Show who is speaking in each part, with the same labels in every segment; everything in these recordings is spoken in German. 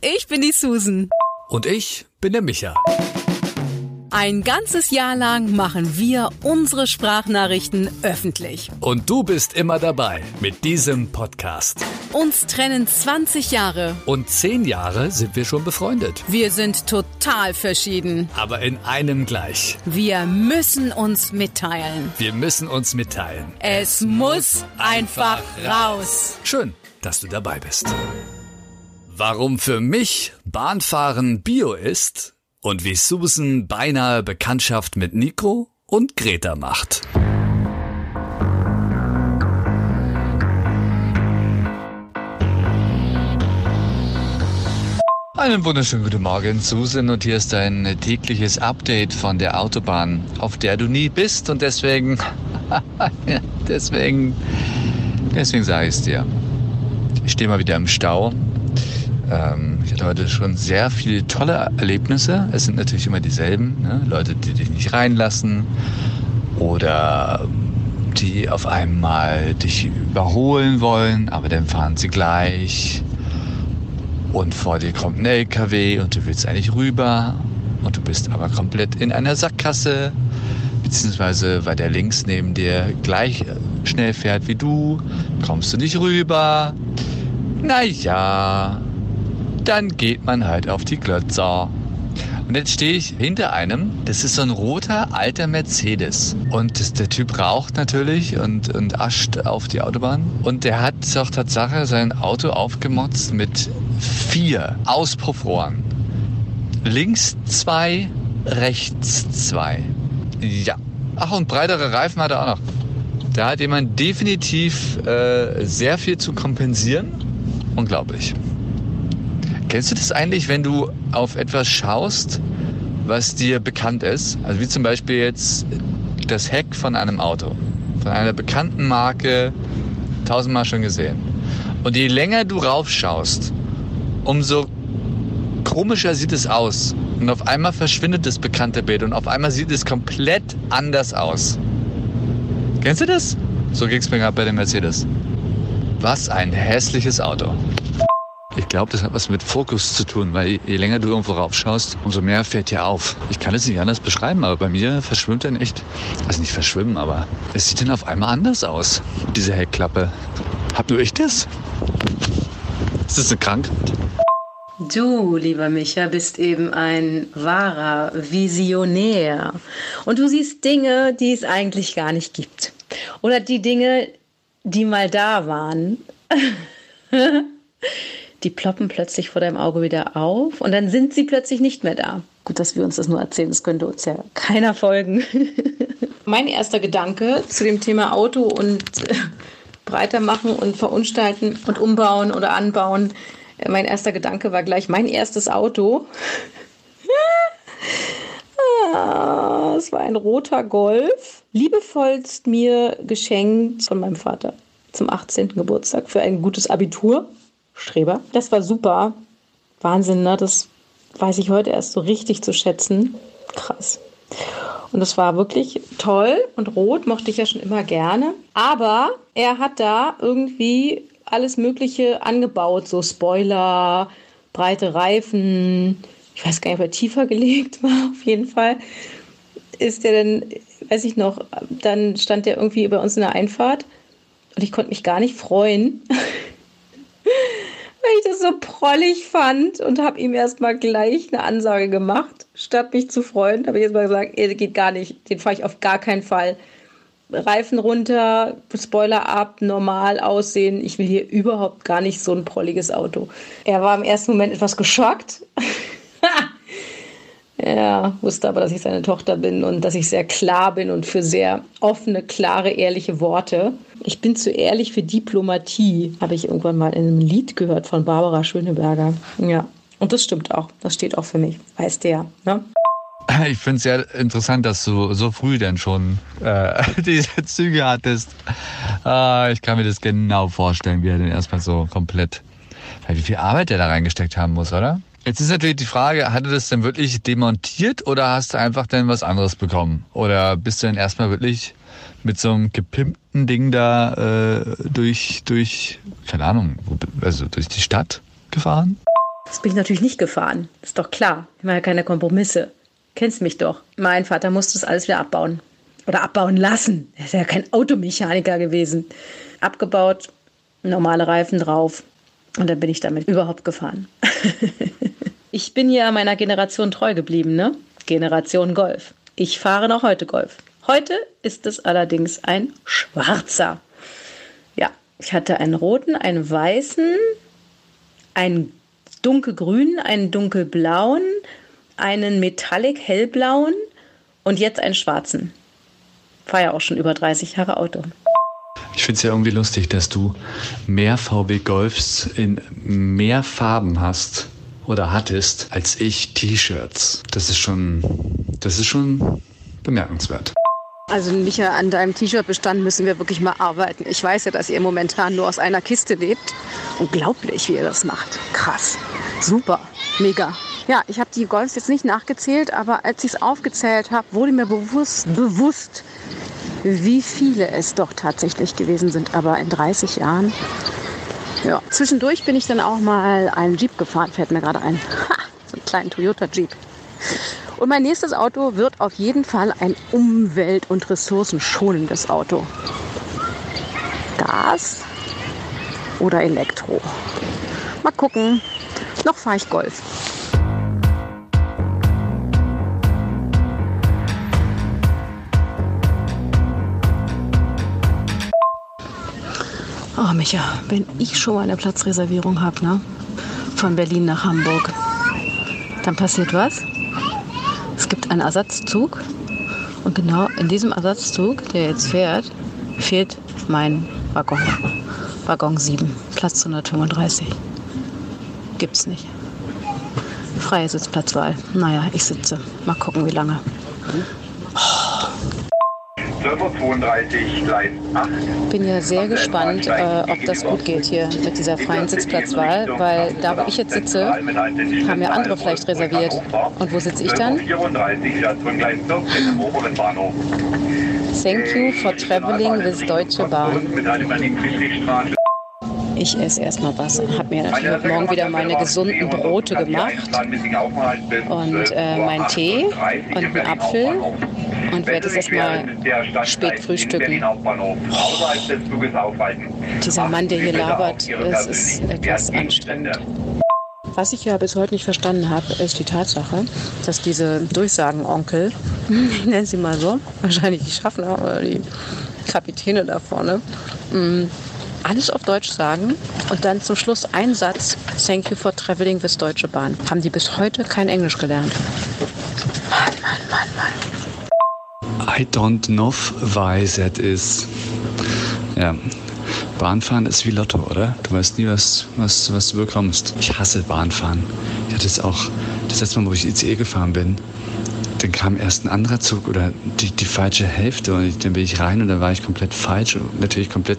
Speaker 1: ich bin die Susan.
Speaker 2: Und ich bin der Micha.
Speaker 1: Ein ganzes Jahr lang machen wir unsere Sprachnachrichten öffentlich.
Speaker 2: Und du bist immer dabei mit diesem Podcast.
Speaker 1: Uns trennen 20 Jahre.
Speaker 2: Und 10 Jahre sind wir schon befreundet.
Speaker 1: Wir sind total verschieden.
Speaker 2: Aber in einem gleich.
Speaker 1: Wir müssen uns mitteilen.
Speaker 2: Wir müssen uns mitteilen.
Speaker 1: Es, muss einfach raus.
Speaker 2: Schön, dass du dabei bist. Warum für mich Bahnfahren Bio ist und wie Susan beinahe Bekanntschaft mit Nico und Greta macht.
Speaker 3: Einen wunderschönen guten Morgen, Susan, und hier ist ein tägliches Update von der Autobahn, auf der du nie bist und deswegen, deswegen, deswegen sage ich es dir. Ich stehe mal wieder im Stau. Ähm, ich hatte heute schon sehr viele tolle Erlebnisse. Es sind natürlich immer dieselben, ne? Leute, die dich nicht reinlassen oder die auf einmal dich überholen wollen, aber dann fahren sie gleich und vor dir kommt ein LKW und du willst eigentlich rüber und du bist aber komplett in einer Sackgasse, beziehungsweise weil der links neben dir gleich schnell fährt wie du, kommst du nicht rüber. Naja, dann geht man halt auf die Klötzer. Und jetzt stehe ich hinter einem, das ist so ein roter alter Mercedes. Und das, der Typ raucht natürlich und, und ascht auf die Autobahn. Und der hat doch Tatsache sein Auto aufgemotzt mit vier Auspuffrohren. Links zwei, rechts zwei. Ja. Ach, und breitere Reifen hat er auch noch. Da hat jemand definitiv äh, sehr viel zu kompensieren. Unglaublich. Kennst du das eigentlich, wenn du auf etwas schaust, was dir bekannt ist? Also wie zum Beispiel jetzt das Heck von einem Auto, von einer bekannten Marke, tausendmal schon gesehen. Und je länger du raufschaust, umso komischer sieht es aus. Und auf einmal verschwindet das bekannte Bild und auf einmal sieht es komplett anders aus. Kennst du das? So ging es mir gerade bei dem Mercedes. Was ein hässliches Auto. Ich glaube, das hat was mit Fokus zu tun, weil je länger du irgendwo raufschaust, umso mehr fällt dir auf. Ich kann es nicht anders beschreiben, aber bei mir verschwimmt dann echt, also nicht verschwimmen, aber es sieht dann auf einmal anders aus, diese Heckklappe. Habt nur ich das? Ist das eine Krankheit?
Speaker 4: Du, lieber Micha, bist eben ein wahrer Visionär. Und du siehst Dinge, die es eigentlich gar nicht gibt. Oder die Dinge, die mal da waren. die ploppen plötzlich vor deinem Auge wieder auf und dann sind sie plötzlich nicht mehr da. Gut, dass wir uns das nur erzählen, das könnte uns ja keiner folgen. mein erster Gedanke zu dem Thema Auto und äh, breiter machen und verunstalten und umbauen oder anbauen mein erster Gedanke war gleich mein erstes Auto. ah, es war ein roter Golf, liebevollst mir geschenkt von meinem Vater zum 18. Geburtstag für ein gutes Abitur. Streber. Das war super. Wahnsinn, ne? Das weiß ich heute erst so richtig zu schätzen. Krass. Und das war wirklich toll und rot mochte ich ja schon immer gerne. Aber er hat da irgendwie alles Mögliche angebaut, so Spoiler, breite Reifen. Ich weiß gar nicht, ob er tiefer gelegt war, auf jeden Fall. Ist der denn, weiß ich noch, dann stand der irgendwie bei uns in der Einfahrt und ich konnte mich gar nicht freuen, das so prollig fand und habe ihm erstmal gleich eine Ansage gemacht. Statt mich zu freuen, habe ich jetzt mal gesagt, ey, geht gar nicht, den fahre ich auf gar keinen Fall. Reifen runter, Spoiler ab, normal aussehen. Ich will hier überhaupt gar nicht so ein prolliges Auto. Er war im ersten Moment etwas geschockt. er wusste aber, dass ich seine Tochter bin und dass ich sehr klar bin und für sehr offene, klare, ehrliche Worte. Ich bin zu ehrlich für Diplomatie, habe ich irgendwann mal in einem Lied gehört von Barbara Schöneberger. Ja, und das stimmt auch. Das steht auch für mich. Weiß der. Ne?
Speaker 3: Ich finde es sehr interessant, dass du so früh denn schon äh, diese Züge hattest. Äh, ich kann mir das genau vorstellen, wie er denn erstmal so komplett, wie viel Arbeit er da reingesteckt haben muss, oder? Jetzt ist natürlich die Frage, hat er das denn wirklich demontiert oder hast du einfach denn was anderes bekommen? Oder bist du denn erstmal wirklich mit so einem gepimpten Ding da äh, durch, durch, keine Ahnung, also durch die Stadt gefahren?
Speaker 5: Das bin ich natürlich nicht gefahren. Ist doch klar. Ich mache ja keine Kompromisse. Kennst mich doch. Mein Vater musste das alles wieder abbauen. Oder abbauen lassen. Er ist ja kein Automechaniker gewesen. Abgebaut, normale Reifen drauf. Und dann bin ich damit überhaupt gefahren. ich bin ja meiner Generation treu geblieben, ne? Generation Golf. Ich fahre noch heute Golf. Heute ist es allerdings ein schwarzer. Ja, ich hatte einen roten, einen weißen, einen dunkelgrünen, einen dunkelblauen, einen Metallic hellblauen und jetzt einen schwarzen. Fahre ja auch schon über 30 Jahre Auto.
Speaker 3: Ich finde es ja irgendwie lustig, dass du mehr VW Golfs in mehr Farben hast oder hattest als ich T-Shirts. Das ist schon, das ist schon bemerkenswert.
Speaker 4: Also Micha, an deinem T-Shirt-Bestand müssen wir wirklich mal arbeiten. Ich weiß ja, dass ihr momentan nur aus einer Kiste lebt. Unglaublich, wie ihr das macht. Krass. Super. Mega. Ja, ich habe die Golfs jetzt nicht nachgezählt, aber als ich es aufgezählt habe, wurde mir bewusst, bewusst, wie viele es doch tatsächlich gewesen sind. Aber in 30 Jahren. Ja, zwischendurch bin ich dann auch mal einen Jeep gefahren, fällt mir gerade ein. Ha, so einen kleinen Toyota Jeep. Und mein nächstes Auto wird auf jeden Fall ein umwelt- und ressourcenschonendes Auto. Gas oder Elektro. Mal gucken. Noch fahre ich Golf. Oh, Micha, wenn ich schon mal eine Platzreservierung habe, ne? Von Berlin nach Hamburg, dann passiert was? Es gibt einen Ersatzzug und genau in diesem Ersatzzug, der jetzt fährt, fehlt mein Waggon. Waggon 7, Platz 135. Gibt's nicht. Freie Sitzplatzwahl. Naja, ich sitze. Mal gucken, wie lange.
Speaker 6: 12.32 Gleis 8.
Speaker 4: Bin ja sehr gespannt, äh, ob das gut geht hier mit dieser freien Sitzplatzwahl, weil da, wo ich jetzt sitze, haben ja andere vielleicht reserviert. Und wo sitze ich dann?
Speaker 6: 34 Station Gleis 14 im oberen Bahnhof.
Speaker 4: Thank you for traveling with Deutsche Bahn. Ich esse erstmal was und habe mir natürlich heute Morgen wieder meine gesunden Brote gemacht und äh, meinen Tee und einen Apfel und werde es erstmal spät frühstücken. Dieser Mann, der hier labert, es ist etwas anstrengend. Was ich ja bis heute nicht verstanden habe, ist die Tatsache, dass diese Durchsagenonkel, ich nenne sie mal so, wahrscheinlich die Schaffner oder die Kapitäne da vorne, mh, alles auf Deutsch sagen und dann zum Schluss ein Satz, Thank you for traveling with Deutsche Bahn. Haben die bis heute kein Englisch gelernt.
Speaker 3: I don't know why that is. Ja. Bahnfahren ist wie Lotto, oder? Du weißt nie, was, was, was du bekommst. Ich hasse Bahnfahren. Ich hatte es auch das letzte Mal, wo ich ICE gefahren bin, dann kam erst ein anderer Zug oder die, die falsche Hälfte und ich, dann bin ich rein und dann war ich komplett falsch und natürlich komplett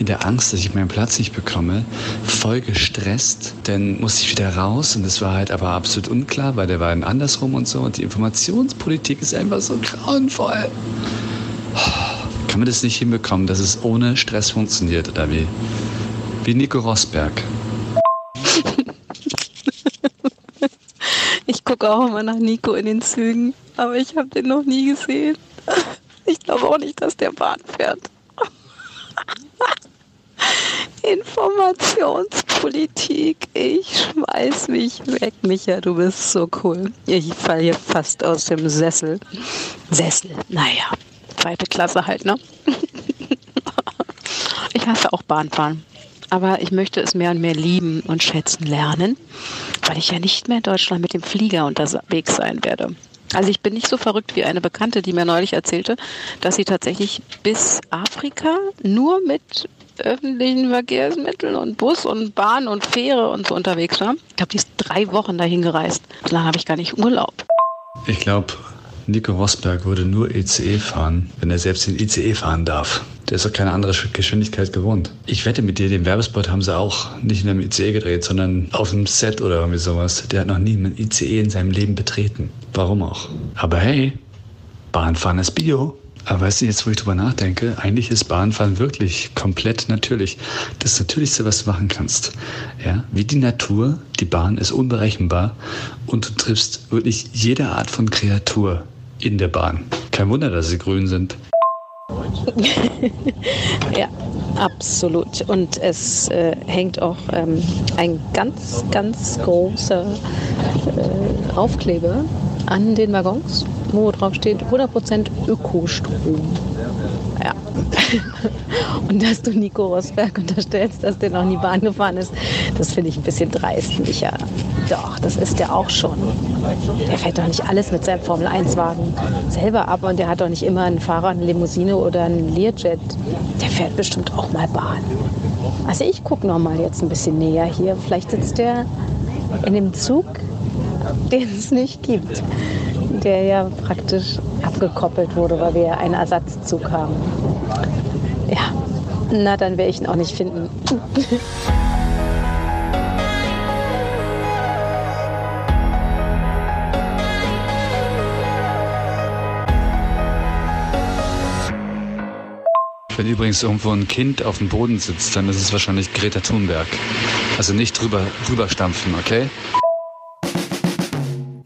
Speaker 3: in der Angst, dass ich meinen Platz nicht bekomme, voll gestresst. Dann musste ich wieder raus und das war halt aber absolut unklar, weil der war dann andersrum und so und die Informationspolitik ist einfach so grauenvoll. Kann man das nicht hinbekommen, dass es ohne Stress funktioniert oder wie? Wie Nico Rosberg.
Speaker 4: Ich gucke auch immer nach Nico in den Zügen, aber ich habe den noch nie gesehen. Ich glaube auch nicht, dass der Bahn fährt. Informationspolitik. Ich schmeiß mich weg, Micha. Du bist so cool. Ich falle hier fast aus dem Sessel. Sessel, naja. Zweite Klasse halt, ne? Ich hasse auch Bahnfahren. Aber ich möchte es mehr und mehr lieben und schätzen lernen, weil ich ja nicht mehr in Deutschland mit dem Flieger unterwegs sein werde. Also ich bin nicht so verrückt wie eine Bekannte, die mir neulich erzählte, dass sie tatsächlich bis Afrika nur mit öffentlichen Verkehrsmitteln und Bus und Bahn und Fähre und so unterwegs war. Ich glaube, die ist drei Wochen dahin gereist. So lange habe ich gar nicht Urlaub.
Speaker 3: Ich glaube, Nico Rosberg würde nur ECE fahren, wenn er selbst den ICE fahren darf. Der ist doch keine andere Geschwindigkeit gewohnt. Ich wette mit dir, den Werbespot haben sie auch nicht in einem ICE gedreht, sondern auf einem Set oder irgendwie sowas. Der hat noch nie einen ICE in seinem Leben betreten. Warum auch? Aber hey, Bahnfahren ist Bio.
Speaker 2: Aber weißt du, jetzt wo ich drüber nachdenke, eigentlich ist Bahnfahren wirklich komplett natürlich. Das Natürlichste, was du machen kannst. Ja, wie die Natur, die Bahn ist unberechenbar und du triffst wirklich jede Art von Kreatur in der Bahn. Kein Wunder, dass sie grün sind.
Speaker 4: ja, absolut. Und es äh, hängt auch ähm, ein ganz, ganz großer äh, Aufkleber an den Waggons, wo drauf steht 100% Ökostrom. Ja. Und dass du Nico Rosberg unterstellst, dass der noch nie Bahn gefahren ist, das finde ich ein bisschen dreist, Micha. Doch, das ist der auch schon. Der fährt doch nicht alles mit seinem Formel-1-Wagen selber ab und der hat doch nicht immer einen Fahrer, eine Limousine oder einen Learjet. Der fährt bestimmt auch mal Bahn. Also ich gucke noch mal jetzt ein bisschen näher hier. Vielleicht sitzt der in dem Zug, den es nicht gibt, der ja praktisch abgekoppelt wurde, weil wir einen Ersatzzug haben. Na dann werde ich ihn auch nicht finden.
Speaker 2: Wenn übrigens irgendwo ein Kind auf dem Boden sitzt, dann ist es wahrscheinlich Greta Thunberg. Also nicht drüber, drüber stampfen, okay?